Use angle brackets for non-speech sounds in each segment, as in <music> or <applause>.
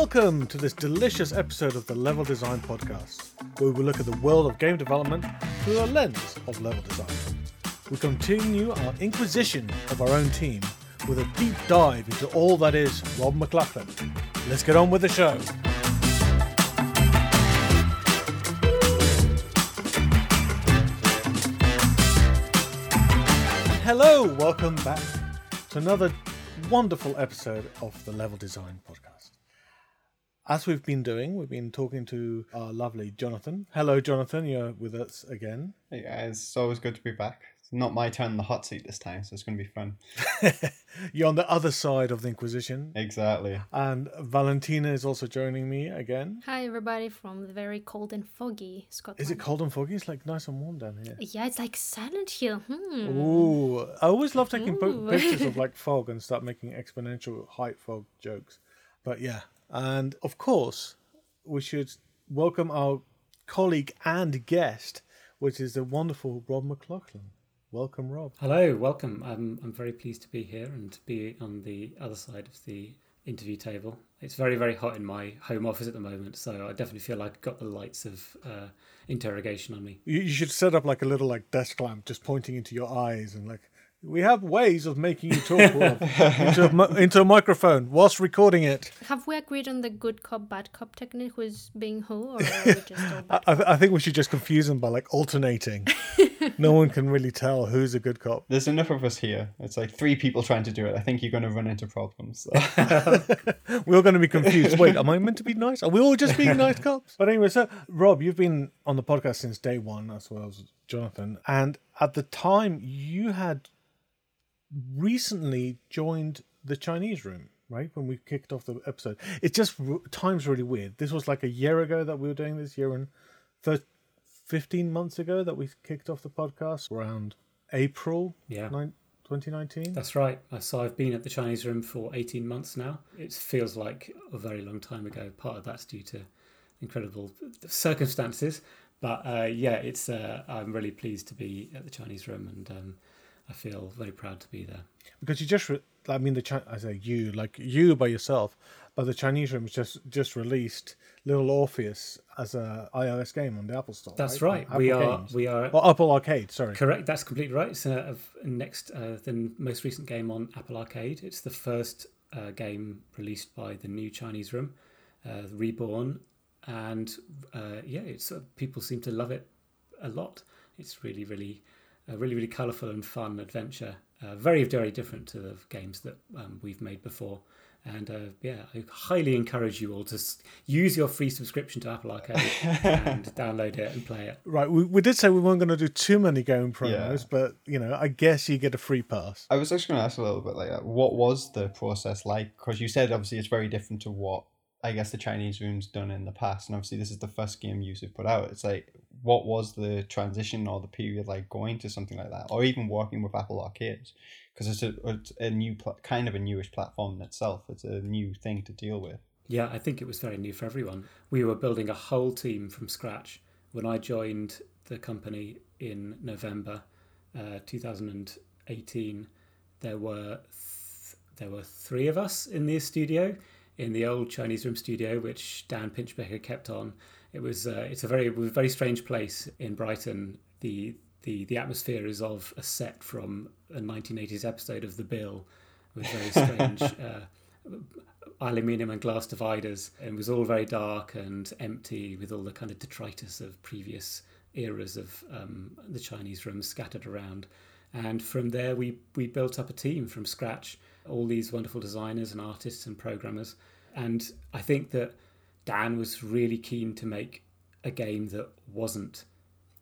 Welcome to this delicious episode of the Level Design Podcast, where we look at the world of game development through the lens of level design. We continue our inquisition of our own team with a deep dive into all that is Rob McLaughlin. Let's get on with the show. Hello, welcome back to another wonderful episode of the Level Design Podcast. As we've been doing, we've been talking to our lovely Jonathan. Hello, Jonathan, you're with us again. Hey guys, it's always good to be back. It's not my turn on the hot seat this time, so it's going to be fun. <laughs> you're on the other side of the Inquisition. Exactly. And Valentina is also joining me again. Hi, everybody from the very cold and foggy Scotland. Is it cold and foggy? It's like nice and warm down here. Yeah, it's like Silent Hill. Hmm. Ooh, I always love taking Ooh. pictures of <laughs> like fog and start making exponential height fog jokes. But yeah, and of course, we should welcome our colleague and guest, which is the wonderful Rob McLaughlin. Welcome, Rob. Hello, welcome. I'm, I'm very pleased to be here and to be on the other side of the interview table. It's very, very hot in my home office at the moment, so I definitely feel like I've got the lights of uh, interrogation on me. You, you should set up like a little like desk lamp just pointing into your eyes and like. We have ways of making you talk into, a, <laughs> into a microphone whilst recording it. Have we agreed on the good cop, bad cop technique? Who's being who? Or are we just <laughs> I. I I think we should just confuse them by like alternating. <laughs> no one can really tell who's a good cop. There's enough of us here. It's like three people trying to do it. I think you're going to run into problems. so. We're going to be confused. Wait, am I meant to be nice? Are we all just being nice cops? But anyway, so Rob, you've been on the podcast since day one, as well as Jonathan. And at the time, you had recently joined the Chinese room, right? When we kicked off the episode. It's just time's really weird. This was like a year ago that we were doing this year and thir- 15 months ago that we kicked off the podcast around April Yeah. nine- 2019. That's right. Uh, So I've been at the Chinese room for 18 months now. It feels like a very long time ago. Part of that's due to incredible circumstances. But uh, yeah, it's uh, I'm really pleased to be at the Chinese room and um, I feel very proud to be there. because you just re- i mean the Chi- i say you like you by yourself but the chinese room just just released little orpheus as a ios game on the apple store That's right, right. We are Games. we are or apple arcade sorry Correct, that's completely right. It's uh, of- next uh, the most recent game on Apple Arcade. It's the first uh, game released by the new Chinese Room, uh, Reborn, and uh, yeah, it's uh, people seem to love it a lot. It's really, really, a really, really colourful and fun adventure. Uh, very, very different to the games that um, we've made before. And uh, yeah, I highly encourage you all to use your free subscription to Apple Arcade <laughs> and download it and play it. right we, we did say we weren't going to do too many game promos Yeah. but you know i guess you get a free pass I was actually going to ask a little bit like that. What was the process like? Because you said obviously it's very different to what I guess the Chinese room's done in the past, and obviously this is the first game you have put out. It's like what was the transition or the period like going to something like that, or even working with Apple Arcades? Because it's a it's a new pl- kind of a newish platform in itself. It's a new thing to deal with. Yeah, I think it was very new for everyone. We were building a whole team from scratch. When I joined the company in November uh, 2018, there were th- there were three of us in the studio, in the old Chinese room studio, which Dan Pinchbecker kept on. It was uh, it's a very it was a very strange place in Brighton. The the the atmosphere is of a set from a 1980s episode of The Bill, with very strange. <laughs> uh, aluminium and glass dividers it was all very dark and empty with all the kind of detritus of previous eras of um, the Chinese room scattered around. And from there, we, we built up a team from scratch, all these wonderful designers and artists and programmers. And I think that Dan was really keen to make a game that wasn't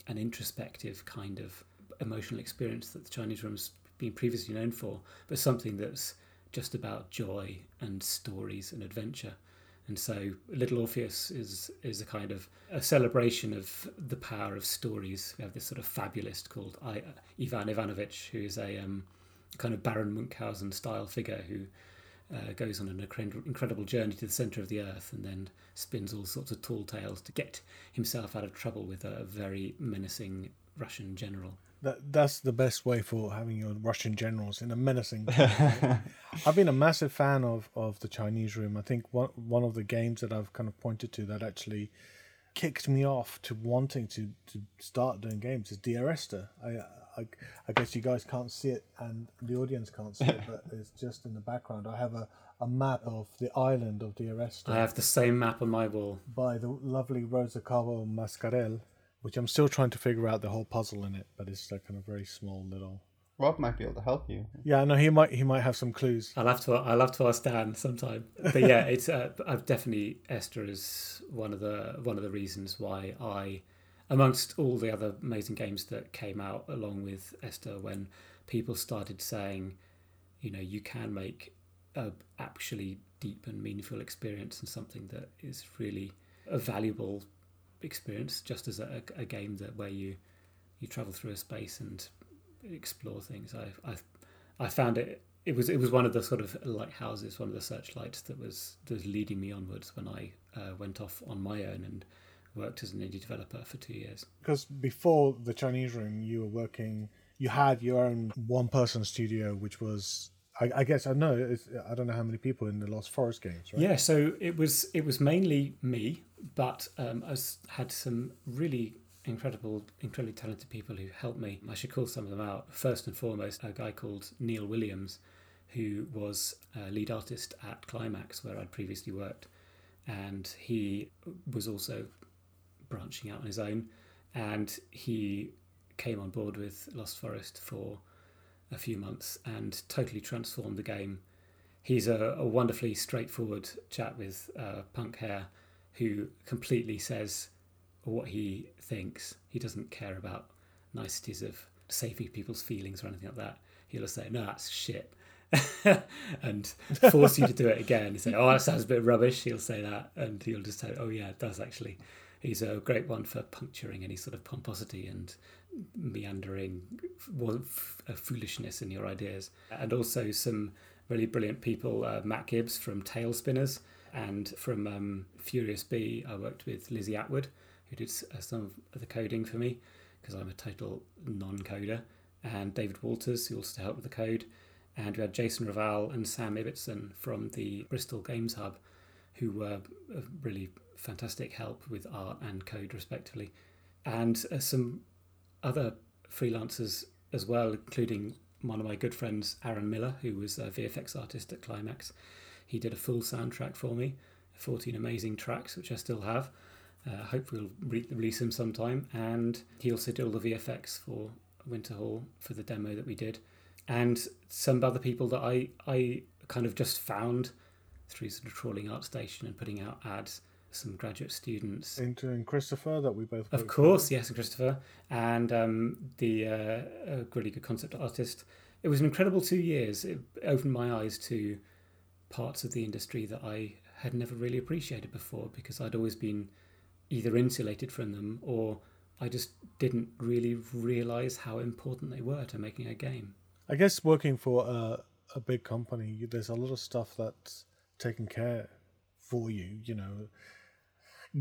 an introspective kind of emotional experience that the Chinese room's been previously known for, but something that's just about joy and stories and adventure. And so, Little Orpheus is is a kind of a celebration of the power of stories. We have this sort of fabulist called Ivan Ivanovich, who is a um, kind of Baron Munchausen style figure who uh, goes on an incredible journey to the center of the earth and then spins all sorts of tall tales to get himself out of trouble with a very menacing Russian general. That that's the best way for having your Russian generals in a menacing. <laughs> I've been a massive fan of of the Chinese room. I think one one of the games that I've kind of pointed to that actually kicked me off to wanting to to start doing games is Dear Esther. I I, I guess you guys can't see it and the audience can't see it, <laughs> but it's just in the background. I have a, a map of the island of the Esther I have the same map on my wall. by the lovely Rosa Cabo Mascarel, which I'm still trying to figure out the whole puzzle in it, but it's like kind of very small little. Rob might be able to help you. Yeah, I know he might he might have some clues. I'll have to I'll have to ask Dan sometime. But yeah, it's uh, I've definitely Esther is one of the one of the reasons why I, amongst all the other amazing games that came out along with Esther, when people started saying, you know, you can make a actually deep and meaningful experience and something that is really a valuable experience, just as a, a game that where you you travel through a space and explore things. I I I found it. It was it was one of the sort of lighthouses, one of the searchlights that was that was leading me onwards when I uh, went off on my own and worked as an indie developer for two years. Because before the Chinese room, you were working. You had your own one-person studio, which was. I, I guess I know. It's, I don't know how many people in the Lost Forest games, right? Yeah, so it was it was mainly me, but um, I had some really incredible, incredibly talented people who helped me. I should call some of them out. First and foremost, a guy called Neil Williams, who was a lead artist at Climax, where I'd previously worked, and he was also branching out on his own, and he came on board with Lost Forest for a few months and totally transformed the game. He's a, a wonderfully straightforward chap with uh, punk hair who completely says what he thinks. He doesn't care about niceties of saving people's feelings or anything like that. He'll just say, no, that's shit. <laughs> and force you to do it again. He'll say, oh, that sounds a bit rubbish. He'll say that. And he'll just say, oh, yeah, it does actually. He's a great one for puncturing any sort of pomposity and meandering foolishness in your ideas. And also some really brilliant people, uh, Matt Gibbs from Tailspinners and from um, Furious Bee, I worked with Lizzie Atwood, who did uh, some of the coding for me because I'm a total non-coder, and David Walters, who also helped with the code. And we had Jason Raval and Sam Ibbotson from the Bristol Games Hub, who were really fantastic help with art and code, respectively. And uh, some other freelancers as well, including one of my good friends, Aaron Miller, who was a VFX artist at Climax. He did a full soundtrack for me, 14 amazing tracks, which I still have. Uh, hopefully, we'll re- release them sometime. And he also did all the VFX for Winter Hall for the demo that we did. And some other people that I, I kind of just found through sort of trawling ArtStation and putting out ads some graduate students. Including Christopher, that we both. Of course, yes, Christopher, and um, the uh, a really good concept artist. It was an incredible two years. It opened my eyes to parts of the industry that I had never really appreciated before because I'd always been either insulated from them or I just didn't really realize how important they were to making a game. I guess working for a, a big company, there's a lot of stuff that's taken care for you. You know,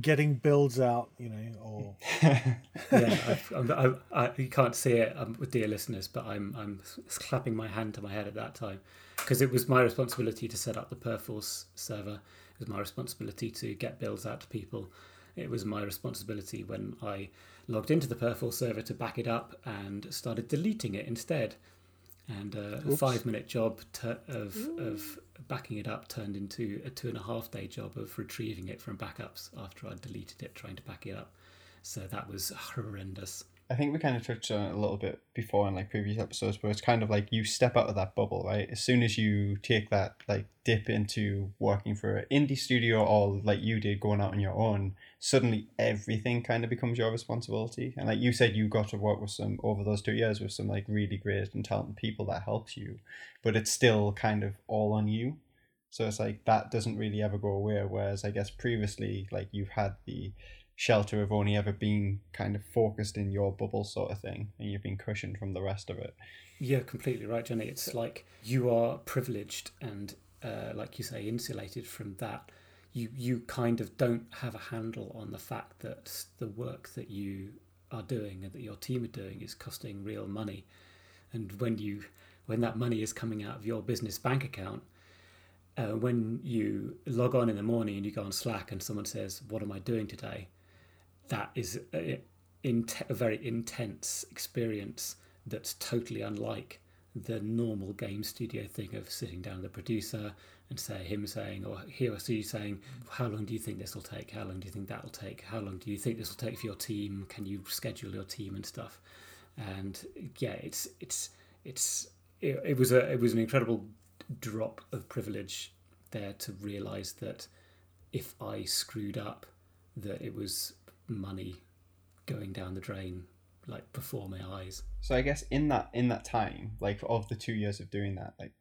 getting builds out. You know, or <laughs> yeah, <laughs> I've, I'm, I, I, you can't see it, um, with dear listeners, but I'm I'm clapping my hand to my head at that time because it was my responsibility to set up the Perforce server. It was my responsibility to get builds out to people. It was my responsibility when I logged into the Perforce server to back it up and started deleting it instead. And uh, a five-minute job tu- of of backing it up turned into a two and a half day job of retrieving it from backups after I deleted it, trying to back it up. So that was horrendous. I think we kind of touched on it a little bit before in like previous episodes, but it's kind of like you step out of that bubble, right? As soon as you take that like dip into working for an indie studio or like you did going out on your own, suddenly everything kind of becomes your responsibility. And like you said, you got to work with some over those two years with some like really great and talented people that helps you, but it's still kind of all on you. So it's like that doesn't really ever go away. Whereas I guess previously, like you've had the shelter of only ever being kind of focused in your bubble sort of thing and you've been cushioned from the rest of it Yeah, completely right, Johnny. It's like you are privileged and, uh, like you say, insulated from that. You you kind of don't have a handle on the fact that the work that you are doing and that your team are doing is costing real money. And when you when that money is coming out of your business bank account, uh, when you log on in the morning and you go on Slack and someone says, "What am I doing today?" That is a, a very intense experience that's totally unlike the normal game studio thing of sitting down with the producer and say him saying or he or she saying how long do you think this will take? How long do you think that will take? How long do you think this will take for your team? Can you schedule your team and stuff? And yeah it's it's it's it, it was a it was an incredible drop of privilege there to realize that if i screwed up that it was money going down the drain like before my eyes So I guess in that in that time, like of the two years of doing that, like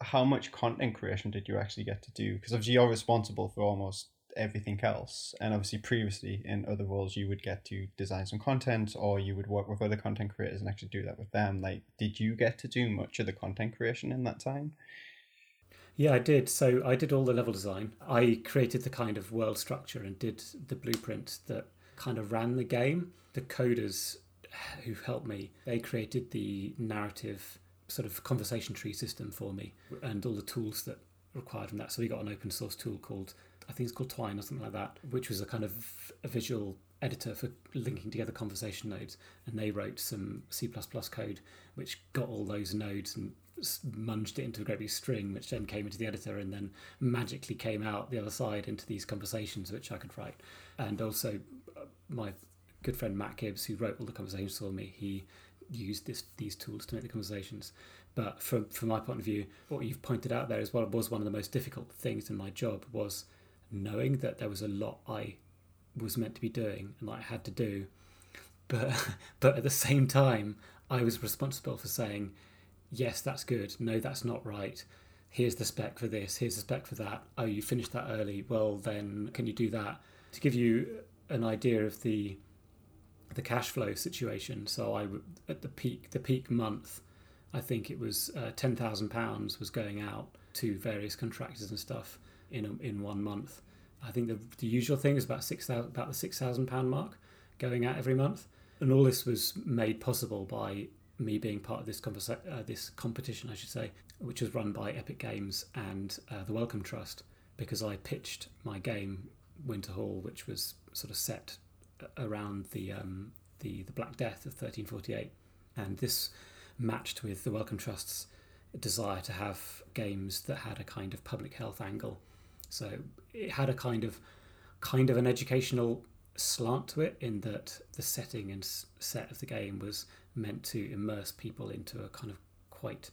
how much content creation did you actually get to do? Because obviously you're responsible for almost everything else, and obviously previously in other roles you would get to design some content, or you would work with other content creators and actually do that with them. Like, did you get to do much of the content creation in that time? Yeah, I did. So I did all the level design. I created the kind of world structure and did the blueprint that kind of ran the game. The coders who helped me, they created the narrative sort of conversation tree system for me and all the tools that required from that. So we got an open source tool called, I think it's called Twine or something like that, which was a kind of a visual editor for linking together conversation nodes. And they wrote some C code, which got all those nodes and munged it into a great big string, which then came into the editor and then magically came out the other side into these conversations, which I could write. And also, my good friend Matt Gibbs, who wrote all the conversations for me, he used this these tools to make the conversations. But from from my point of view, what you've pointed out there is what was one of the most difficult things in my job was knowing that there was a lot I was meant to be doing and I had to do. But <laughs> but at the same time, I was responsible for saying, yes, that's good. No, that's not right. Here's the spec for this. Here's the spec for that. Oh, you finished that early. Well, then can you do that? To give you an idea of the the cash flow situation. So I at the peak the peak month, I think it was uh, ten thousand pounds was going out to various contractors and stuff in a, in one month. I think the, the usual thing is about six thousand about the six thousand pound mark going out every month, and all this was made possible by me being part of this conversa- uh, this competition, I should say, which was run by Epic Games and uh, the Wellcome Trust, because I pitched my game Winter Winterhall, which was sort of set around the um, the the Black Death of 1348, and this matched with the Wellcome Trust's desire to have games that had a kind of public health angle. So it had a kind of kind of an educational slant to it in that the setting and set of the game was meant to immerse people into a kind of quite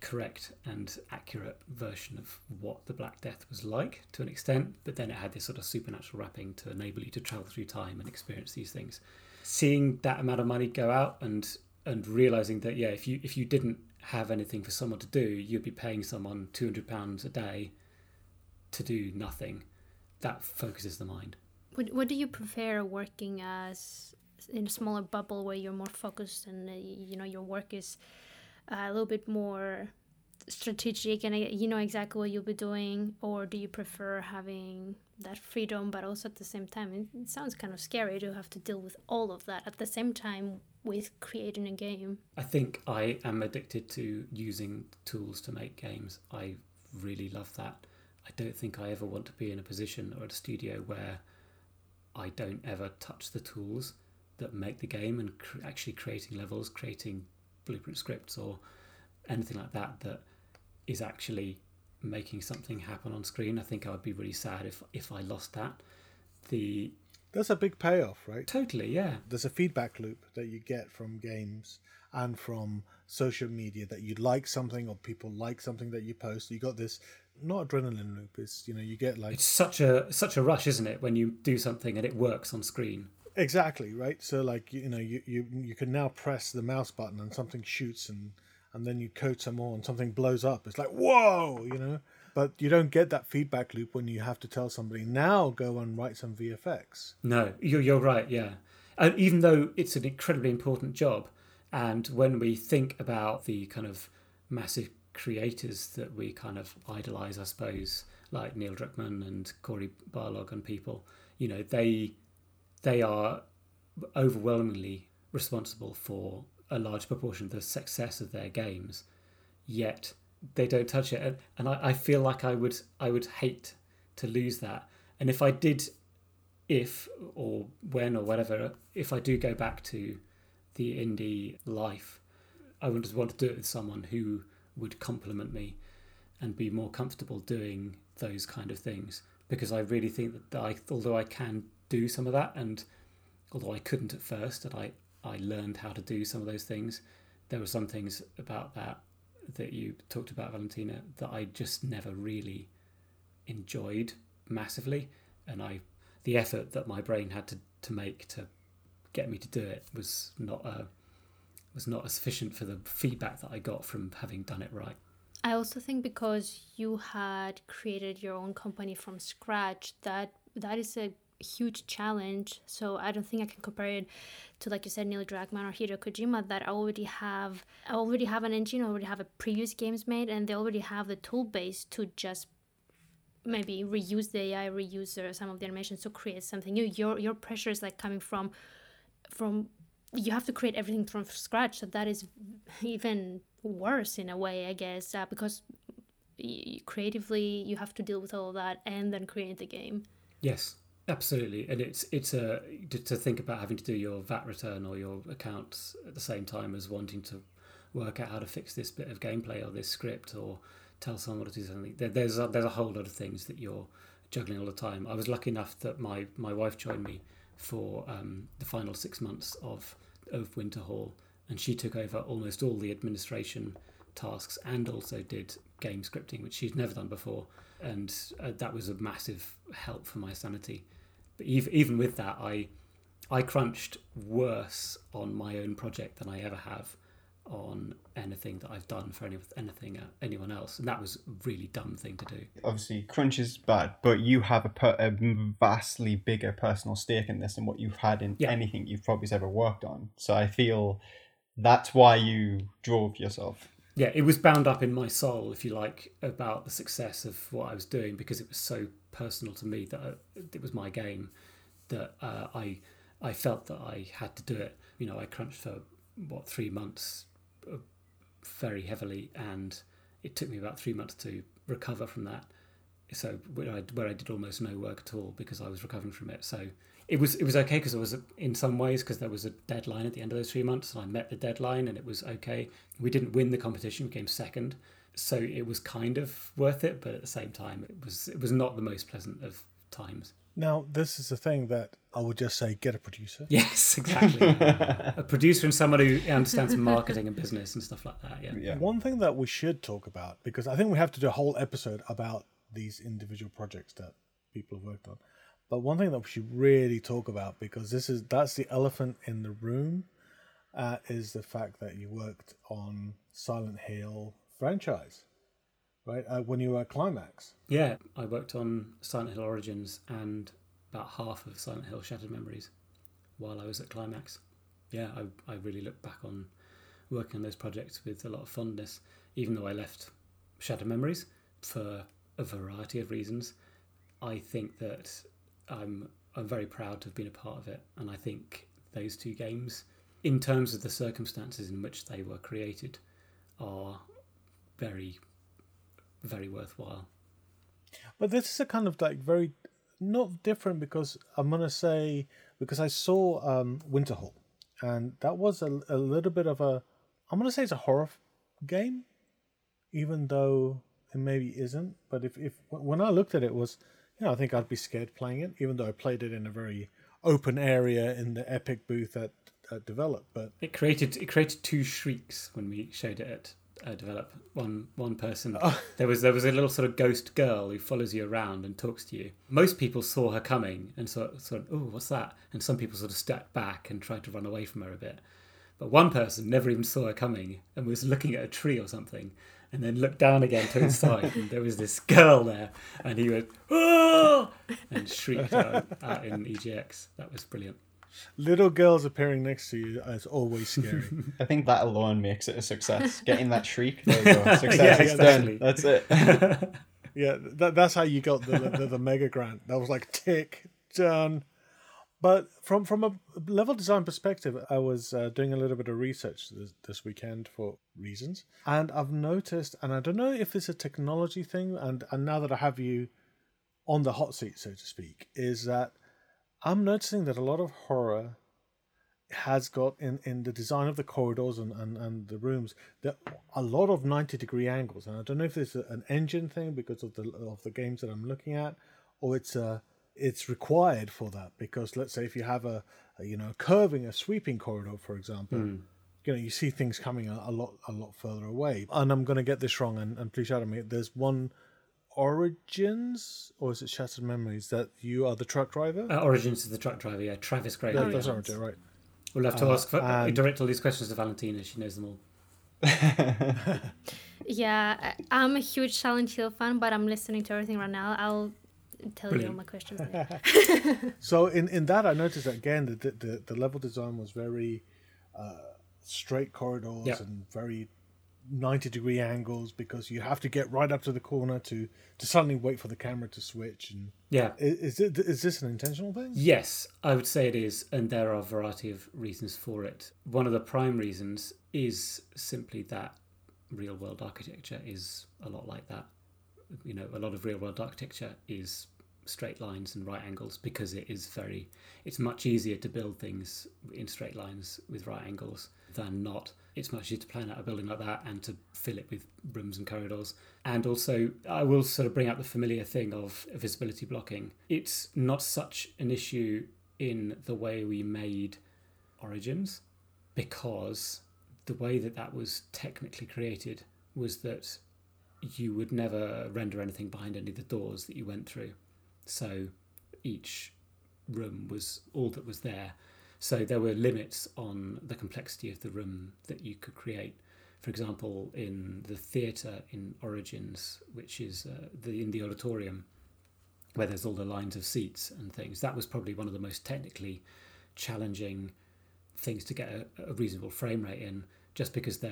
correct and accurate version of what the Black Death was like to an extent, but then it had this sort of supernatural wrapping to enable you to travel through time and experience these things. Seeing that amount of money go out and and realizing that yeah, if you if you didn't have anything for someone to do, you'd be paying someone two hundred pounds a day to do nothing. That focuses the mind. What What do you prefer working as in a smaller bubble where you're more focused and uh, you know your work is a little bit more strategic and uh, you know exactly what you'll be doing or do you prefer having that freedom but also at the same time it, it, sounds kind of scary to have to deal with all of that at the same time with creating a game. I think i am addicted to using tools to make games. I really love that. I don't think i ever want to be in a position or at a studio where i don't ever touch the tools that make the game and cr- actually creating levels creating blueprint scripts or anything like that that is actually making something happen on screen. I think I would be really sad if if I lost that. The that's a big payoff, right? Totally, yeah. There's a feedback loop that you get from games and from social media that you like something or people like something that you post. You got this not adrenaline loop. It's you know you get like it's such a such a rush, isn't it, when you do something and it works on screen. Exactly right. So like you know you, you you can now press the mouse button and something shoots and and then you code some more and something blows up. It's like whoa, you know. But you don't get that feedback loop when you have to tell somebody now go and write some VFX. No, you're you're right. Yeah, and even though it's an incredibly important job, and when we think about the kind of massive creators that we kind of idolize, I suppose, like Neil Druckmann and Cory Barlog and people, you know, they they are overwhelmingly responsible for a large proportion of the success of their games, yet they don't touch it. And, I, I feel like I would I would hate to lose that. And if I did, if or when or whatever, if I do go back to the indie life, I would just want to do it with someone who would complement me and be more comfortable doing those kind of things because I really think that I, although I can do some of that, and although I couldn't at first, and I I learned how to do some of those things, there were some things about that that you talked about, Valentina, that I just never really enjoyed massively, and I the effort that my brain had to, to make to get me to do it was not a was not sufficient for the feedback that I got from having done it right. I also think because you had created your own company from scratch, that that is a huge challenge. So I don't think I can compare it to like you said, Neil Druckmann or Hideo Kojima that I already have I already have an engine, I already have a previous games made, and they already have the tool base to just maybe reuse the AI, reuse some of the animations to create something new. Your your pressure is like coming from from you have to create everything from scratch. So that is even worse in a way, I guess, uh, because creatively you have to deal with all that and then create the game. Yes, absolutely. And it's it's a to think about having to do your VAT return or your accounts at the same time as wanting to work out how to fix this bit of gameplay or this script or tell someone what to do something. There, there's a, there's a whole lot of things that you're juggling all the time. I was lucky enough that my my wife joined me for um, the final six months of of Winterhall and she took over almost all the administration tasks and also did game scripting, which she'd never done before, and uh, that was a massive help for my sanity. But even with that, I I crunched worse on my own project than I ever have on anything that I've done for any, anything uh, anyone else, and that was a really dumb thing to do. Obviously, crunch is bad, but you have a, per, a vastly bigger personal stake in this than what you've had in yeah. anything you've probably ever worked on. So I feel that's why you drove yourself. Yeah, it was bound up in my soul, if you like, about the success of what I was doing because it was so personal to me that I, uh, it was my game that uh, I I felt that I had to do it. You know, I crunched for what three months, uh, very heavily, and it took me about three months to recover from that. So where I, where I did almost no work at all because I was recovering from it. So it was it was okay because it was in some ways because there was a deadline at the end of those three months and I met the deadline and it was okay. We didn't win the competition, we came second, so it was kind of worth it, but at the same time, it was it was not the most pleasant of times. Now, this is the thing that I would just say: get a producer. Yes, <laughs> exactly. a producer and someone who understands marketing and business and stuff like that. Yeah. yeah. One thing that we should talk about because I think we have to do a whole episode about these individual projects that people have worked on but one thing that we should really talk about because this is that's the elephant in the room, uh, is the fact that you worked on Silent Hill franchise, right? Uh, when you were at Climax. Yeah, I worked on Silent Hill Origins and about half of Silent Hill Shattered Memories while I was at Climax. Yeah, I, I really look back on working on those projects with a lot of fondness, even though I left Shattered Memories for a variety of reasons. I think that I'm I'm very proud to have been a part of it, and I think those two games, in terms of the circumstances in which they were created, are very very worthwhile. But this is a kind of like very not different because I'm gonna say because I saw um, Winterhall, and that was a, a little bit of a I'm gonna say it's a horror game, even though it maybe isn't. But if if when I looked at it, it was yeah, I think I'd be scared playing it, even though I played it in a very open area in the Epic booth at, at Develop. But it created it created two shrieks when we showed it at uh, Develop. One one person oh. <laughs> there was there was a little sort of ghost girl who follows you around and talks to you. Most people saw her coming and sort sort of, oh, what's that? And some people sort of stepped back and tried to run away from her a bit. But one person never even saw her coming and was looking at a tree or something and then looked down again to his side, and there was this girl there, and he went, oh! and shrieked out, out in EGX. That was brilliant. Little girls appearing next to you is always scary. <laughs> I think that alone makes it a success. <laughs> Getting that shriek, there you go. Success yeah, exactly. done. That's it. <laughs> yeah, that, that's how you got the, the, the mega grant. That was like tick done. But from from a level design perspective, I was uh, doing a little bit of research this, this weekend for reasons, and I've noticed, and I don't know if it's a technology thing, and and now that I have you on the hot seat, so to speak, is that I'm noticing that a lot of horror has got in, in the design of the corridors and, and, and the rooms that a lot of 90 degree angles. And i don't know if it's an engine thing because of the of the games that i'm looking at or it's a it's required for that because let's say if you have a, a you know curving a sweeping corridor for example Mm. you know you see things coming a, a lot a lot further away and i'm going to get this wrong and, and please shout at me there's one origins or is it shattered memories that you are the truck driver Uh, Origins is the truck driver, yeah. Travis Grady. yeah, that's origin right We'll have to Uh, ask for, and- direct all these questions to Valentina. She knows them all. <laughs> Yeah, I- I'm a huge Silent Hill fan, but I'm listening to everything right now. I'll tell you all my questions. <laughs> So in, in that, I noticed again the the, the, the level design was very uh, straight corridors Yeah. and very ninety degree angles because you have to get right up to the corner to to suddenly wait for the camera to switch. And Yeah. i- is it is this an intentional thing? Yes, I would say it is, and there are a variety of reasons for it. One of the prime reasons is simply that real world architecture is a lot like that. You know, a lot of real world architecture is straight lines and right angles because it is very, it's much easier to build things in straight lines with right angles than not. It's much easier to plan out a building like that and to fill it with rooms and corridors. And also, I will sort of bring up the familiar thing of visibility blocking. It's not such an issue in the way we made Origins because the way that that was technically created was that you would never render anything behind any of the doors that you went through. So each room was all that was there. So there were limits on the complexity of the room that you could create. For example, in the theatre in Origins, which is uh, the in the auditorium, where there's all the lines of seats and things, that was probably one of the most technically challenging things to get a, a reasonable frame rate in, just because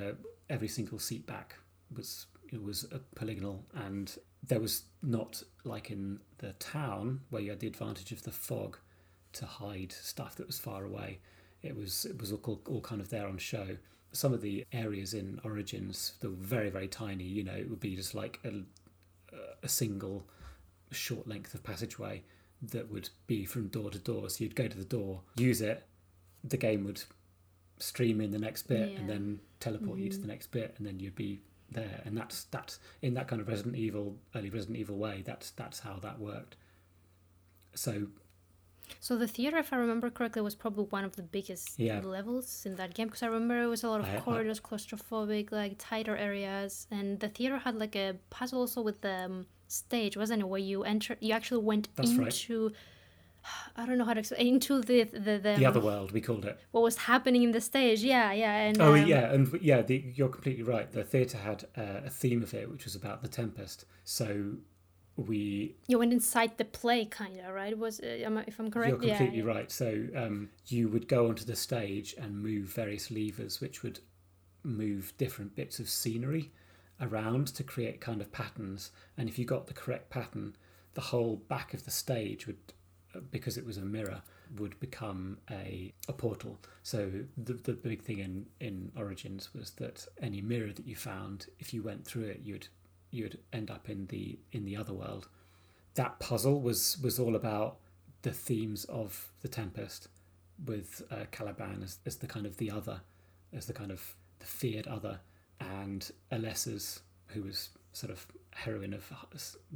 every single seat back was it was a polygonal and there was not like in the town where you had the advantage of the fog to hide stuff that was far away. It was it was all, all kind of there on show. Some of the areas in Origins that were very very tiny. You know, it would be just like a a single short length of passageway that would be from door to door. So you'd go to the door, use it, the game would stream in the next bit, and then teleport you to the mm-hmm. next bit, and then you'd be there. And that's that's in that kind of Resident Evil, early Resident Evil way. That's that's how that worked. So so the theater, if I remember correctly, was probably one of the biggest Yeah. levels in that game because I remember it was a lot of I- I- corridors, claustrophobic, like tighter areas, and the theater had like a puzzle also with the um, stage, wasn't it? Where you enter, you actually went into. right. I don't know how to explain into the the, the, the other world, we called it. what was happening in the stage. Yeah, yeah, and Oh um, yeah, and yeah, the, you're completely right. The theatre had uh, a theme of it, which was about the Tempest. So we you went inside the play, kind of right? Was uh, if I'm correct? You're completely yeah, right. So um, you would go onto the stage and move various levers, which would move different bits of scenery around to create kind of patterns. And if you got the correct pattern, the whole back of the stage would, because it was a mirror, would become a, a portal. So the, the big thing in, in Origins was that any mirror that you found, if you went through it, you'd you'd end up in the in the other world. That puzzle was was all about the themes of the Tempest, with uh, Caliban as, as the kind of the other, as the kind of the feared other, and Alessa's, who was sort of heroine of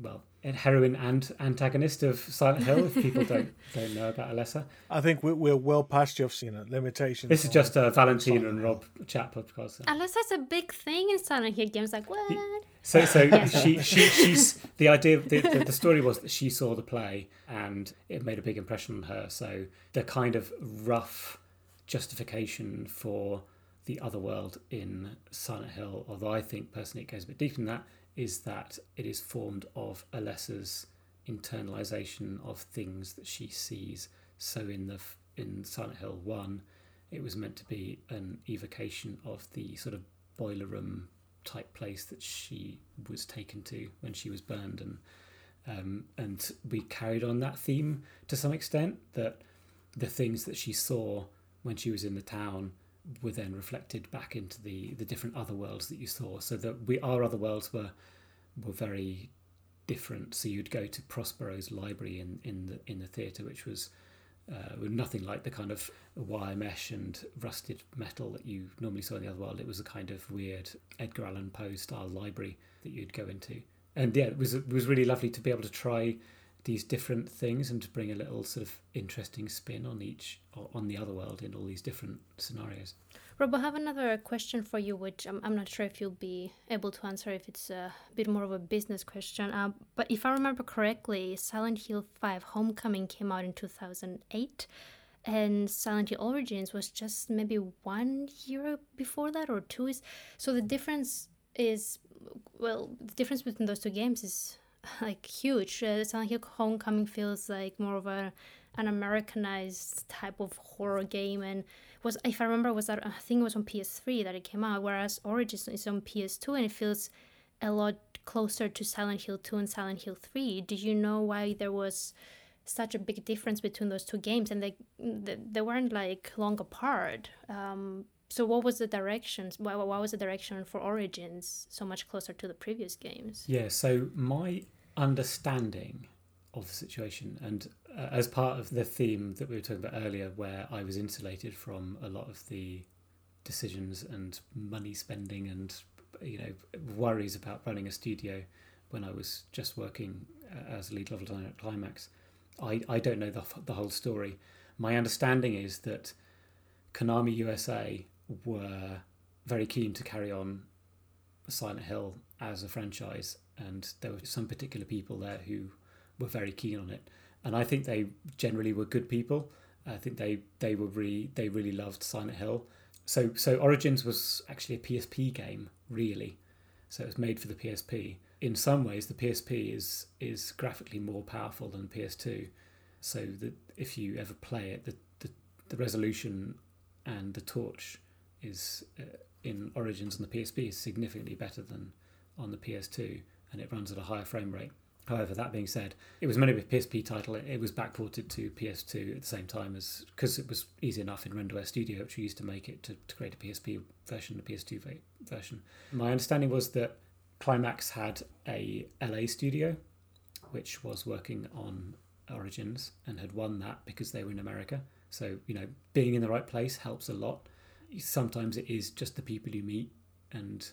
well, a heroine and antagonist of Silent Hill. If people don't <laughs> don't know about Alessa, I think we're, we're well past your you know limitations. this is just a Valentina Silent and Hill. Rob chat podcast. Unless that's a big thing in Silent Hill games, like what? So, so <laughs> she, she, she's the idea. The, the, the story was that she saw the play and it made a big impression on her. So the kind of rough justification for the other world in Silent Hill, although I think personally it goes a bit deeper than that, is that it is formed of Alessa's internalization of things that she sees. So in the in Silent Hill One, it was meant to be an evocation of the sort of boiler room type place that she was taken to when she was burned and um, and we carried on that theme to some extent that the things that she saw when she was in the town were then reflected back into the the different other worlds that you saw. So that we our other worlds were were very different. So you'd go to Prospero's library in in the in the theatre, which was uh, nothing like the kind of wire mesh and rusted metal that you normally saw in the other world. It was a kind of weird Edgar Allan Poe style library that you'd go into, and yeah, it was it was really lovely to be able to try these different things and to bring a little sort of interesting spin on each on the other world in all these different scenarios. Rob, I have another question for you, which I'm, I'm not sure if you'll be able to answer if it's a bit more of a business question. Uh, but if I remember correctly, Silent Hill 5 Homecoming came out in 2008, and Silent Hill Origins was just maybe one year before that or two. Is So the difference is, well, the difference between those two games is <laughs> like huge. Uh, Silent Hill Homecoming feels like more of a an Americanized type of horror game and was if I remember was that I think it was on PS3 that it came out, whereas Origins is on PS2 and it feels a lot closer to Silent Hill 2 and Silent Hill 3. Did you know why there was such a big difference between those two games and they they, they weren't like long apart? Um, so what was the direction? Why, why was the direction for Origins so much closer to the previous games? Yeah, so my understanding of the situation. And uh, as part of the theme that we were talking about earlier, where I was insulated from a lot of the decisions and money spending and you know worries about running a studio when I was just working uh, as lead level designer at Climax, I, I don't know the, the whole story. My understanding is that Konami USA were very keen to carry on Silent Hill as a franchise, and there were some particular people there who were very keen on it, and I think they generally were good people. I think they they were really they really loved Silent Hill. So so Origins was actually a PSP game, really. So it was made for the PSP. In some ways, the PSP is is graphically more powerful than PS2. So that if you ever play it, the the, the resolution and the torch is uh, in Origins on the PSP is significantly better than on the PS2, and it runs at a higher frame rate. However, that being said, it was meant to be a PSP title. It, was backported to PS2 at the same time as because it was easy enough in RenderWare Studio, which we used to make it to, to create a PSP version, a PS2 version. My understanding was that Climax had a LA studio, which was working on Origins and had won that because they were in America. So you know, being in the right place helps a lot. Sometimes it is just the people you meet and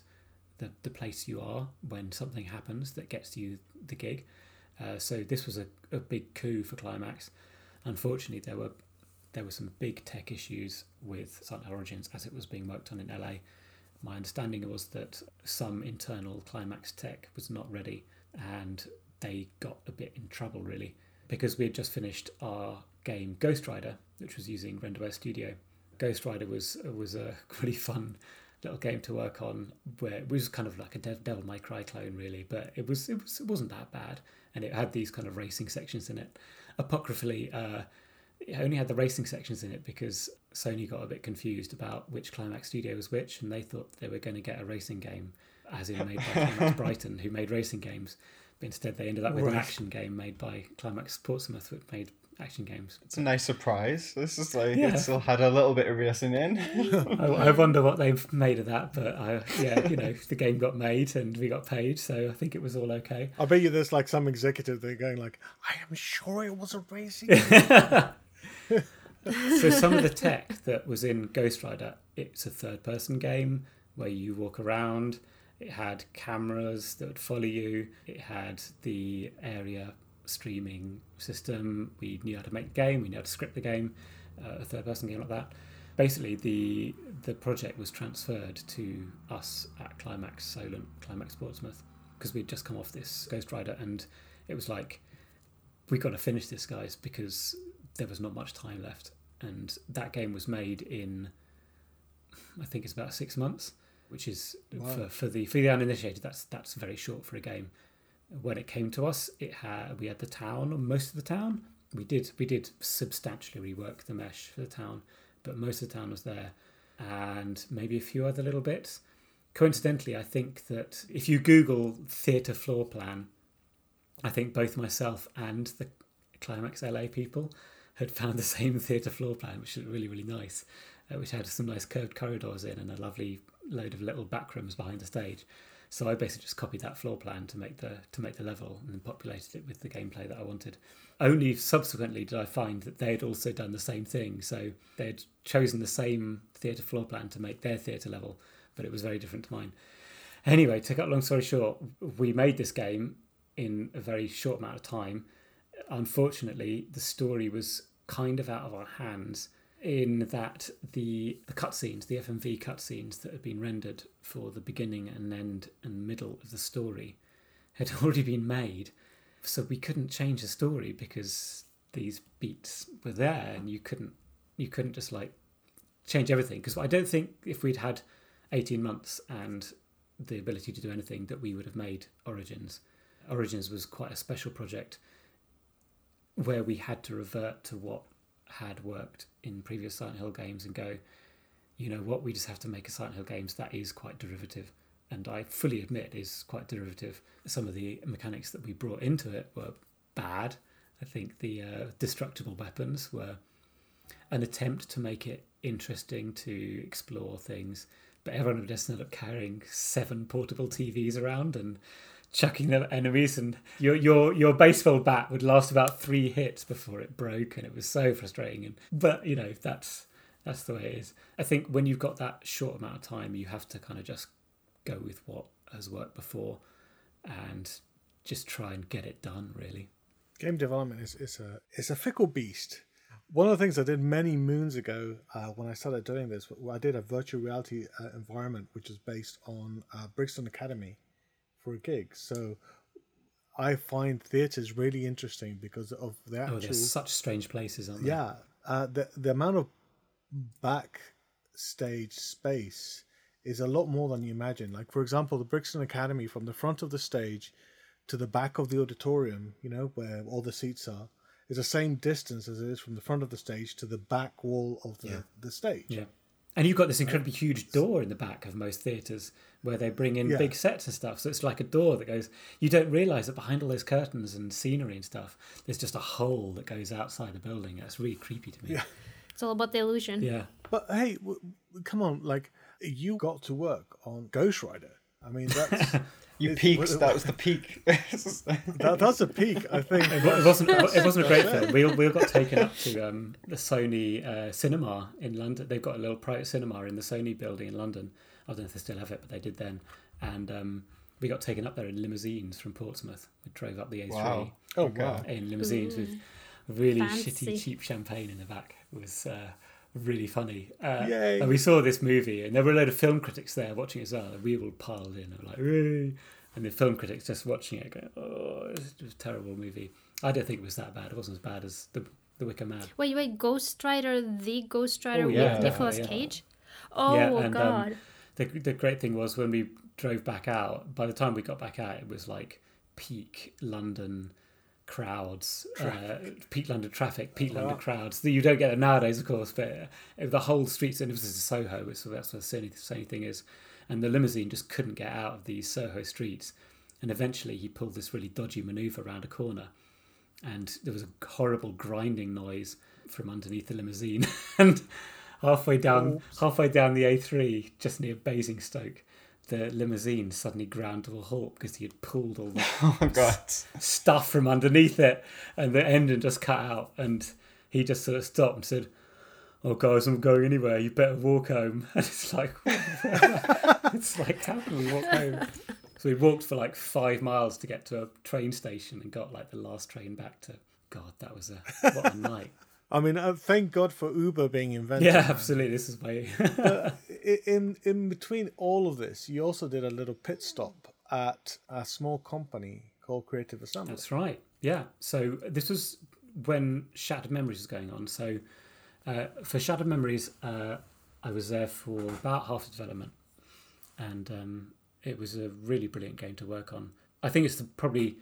the, the place you are when something happens that gets you the gig. Uh, so this was a, a big coup for Climax. Unfortunately, there were there were some big tech issues with Silent Origins as it was being worked on in LA. My understanding was that some internal Climax tech was not ready, and they got a bit in trouble really because we had just finished our game Ghost Rider, which was using RenderWare Studio. Ghost Rider was was a <laughs> really fun little game to work on where it was kind of like a Devil May Cry clone, really, but it was it was it wasn't that bad, and it had these kind of racing sections in it. Apocryphally, uh, it only had the racing sections in it because Sony got a bit confused about which Climax studio was which, and they thought they were going to get a racing game, as in made by <laughs> Climax Brighton, who made racing games. But instead, they ended up with right. an action game made by Climax Portsmouth, which made action games. It's a nice surprise. This is like yeah. it still had a little bit of racing in. <laughs> I, I, wonder what they've made of that, but I, yeah, you know, the game got made and we got paid, so I think it was all okay. I bet you there's like some executive there going like, "I am sure it was a racing." <laughs> so some of the tech that was in Ghost Rider, it's a third-person game where you walk around. It had cameras that would follow you. It had the area streaming system. We knew how to make the game. We knew how to script the game, uh, a third-person game like that. Basically, the the project was transferred to us at Climax Solent, Climax Portsmouth, because we'd just come off this Ghost Rider, and it was like, we got to finish this, guys, because there was not much time left. And that game was made in, I think it's about six months, which is wow. for, for the for the uninitiated. That's that's very short for a game when it came to us, it had we had the town, most of the town. We did we did substantially rework the mesh for the town, but most of the town was there, and maybe a few other little bits. Coincidentally, I think that if you Google theatre floor plan, I think both myself and the Climax LA people had found the <laughs> same theatre floor plan, which looked really, really nice, uh, which had some nice curved corridors in and a lovely load of little back rooms behind the stage. So I basically just copied that floor plan to make the to make the level and populated it with the gameplay that I wanted. Only subsequently did I find that they had also done the same thing. So they had chosen the same theatre floor plan to make their theatre level, but it was very different to mine. Anyway, to cut long story short, we made this game in a very short amount of time. Unfortunately, the story was kind of out of our hands in that the the cutscenes, the FMV cutscenes that had been rendered for the beginning and end and middle of the story had <laughs> already been made, so we couldn't change the story because these beats were there, and you couldn't you couldn't just like change everything because I don't think if we'd had eighteen months and the ability to do anything that we would have made Origins. Origins was quite a special project where we had to revert to what had worked in previous Silent Hill games and go, you know what, we just have to make a Silent Hill games that is quite derivative. And I fully admit is quite derivative. Some of the mechanics that we brought into it were bad. I think the uh, destructible weapons were an attempt to make it interesting to explore things, but everyone would just end up carrying seven portable TVs around and chucking them at enemies, and your your your baseball bat would last about three hits before it broke, and it was so frustrating. And but you know that's that's the way it is. I think when you've got that short amount of time, you have to kind of just go with what has worked before, and just try and get it done. Really, game development is, is a is a fickle beast. One of the things I did many moons ago uh, when I started doing this, I did a virtual reality uh, environment which is based on uh, Brixton Academy, for a gig. So I find theatres really interesting because of the actual. Oh, they're such strange places, aren't they? Yeah, uh, the the amount of backstage space is a lot more than you imagine. Like for example, the Brixton Academy from the front of the stage to the back of the auditorium, you know, where all the seats are, is the same distance as it is from the front of the stage to the back wall of the, Yeah. the stage. Yeah. And you've got this incredibly huge door in the back of most theatres where they bring in Yeah. big sets and stuff. So it's like a door that goes. You don't realise that behind all those curtains and scenery and stuff, there's just a hole that goes outside the building. That's really creepy to me. Yeah. It's all about the illusion. Yeah. But hey, w- w- come on, like you got to work on Ghost Rider. I mean, that's <laughs> You It's- peaked. That was the peak. <laughs> that, that's a peak. I think. It it wasn't. It wasn't a great film. We all, we all got taken up to um, the Sony uh, cinema in London. They've got a little private cinema in the Sony building in London. I don't know if they still have it, but they did then. And um, we got taken up there in limousines from Portsmouth. We drove up the A3 Wow. Oh Okay. wow! in limousines with really Fancy. shitty, cheap champagne in the back. It was uh, really funny. Uh, Yay. And we saw this movie, and there were a load of film critics there watching it as well. And we all piled in, and were like, "Hey!" and the film critics just watching it, going, "Oh, it's just a terrible movie." I don't think it was that bad. It wasn't as bad as the the Wicker Man. Wait, wait, Ghost Rider, the Ghost Rider Oh, yeah, with Nicolas yeah. Cage? Oh, Yeah, and, um, God. The the great thing was when we drove back out. By the time we got back out, it was like peak London crowds, uh, peak London traffic, peak London Wow. crowds. You don't get it nowadays, of course, but uh, the whole streets and was in Soho, so that's what the same, Sony thing is. And the limousine just couldn't get out of these Soho streets. And eventually he pulled this really dodgy maneuver around a corner. And there was a horrible grinding noise from underneath the limousine. <laughs> and halfway down halfway down the A3, just near Basingstoke, the limousine suddenly ground to a halt because he had pulled all the <laughs> oh god. stuff from underneath it, and the engine just cut out. And he just sort of stopped and said, "Oh, guys, I'm going anywhere. You better walk home." <laughs> And it's like, <laughs> it's like, how can we walk home? So we walked for like five miles to get to a train station and got like the last train back to. God, that was a what a night. I mean, uh, thank God for Uber being invented. Yeah, absolutely. This is my. In in between all of this, you also did a little pit stop at a small company called Creative Assembly. That's right. Yeah. So this was when Shattered Memories was going on. So uh, for Shattered Memories, uh, I was there for about half the development, and um, it was a really brilliant game to work on. I think it's the, probably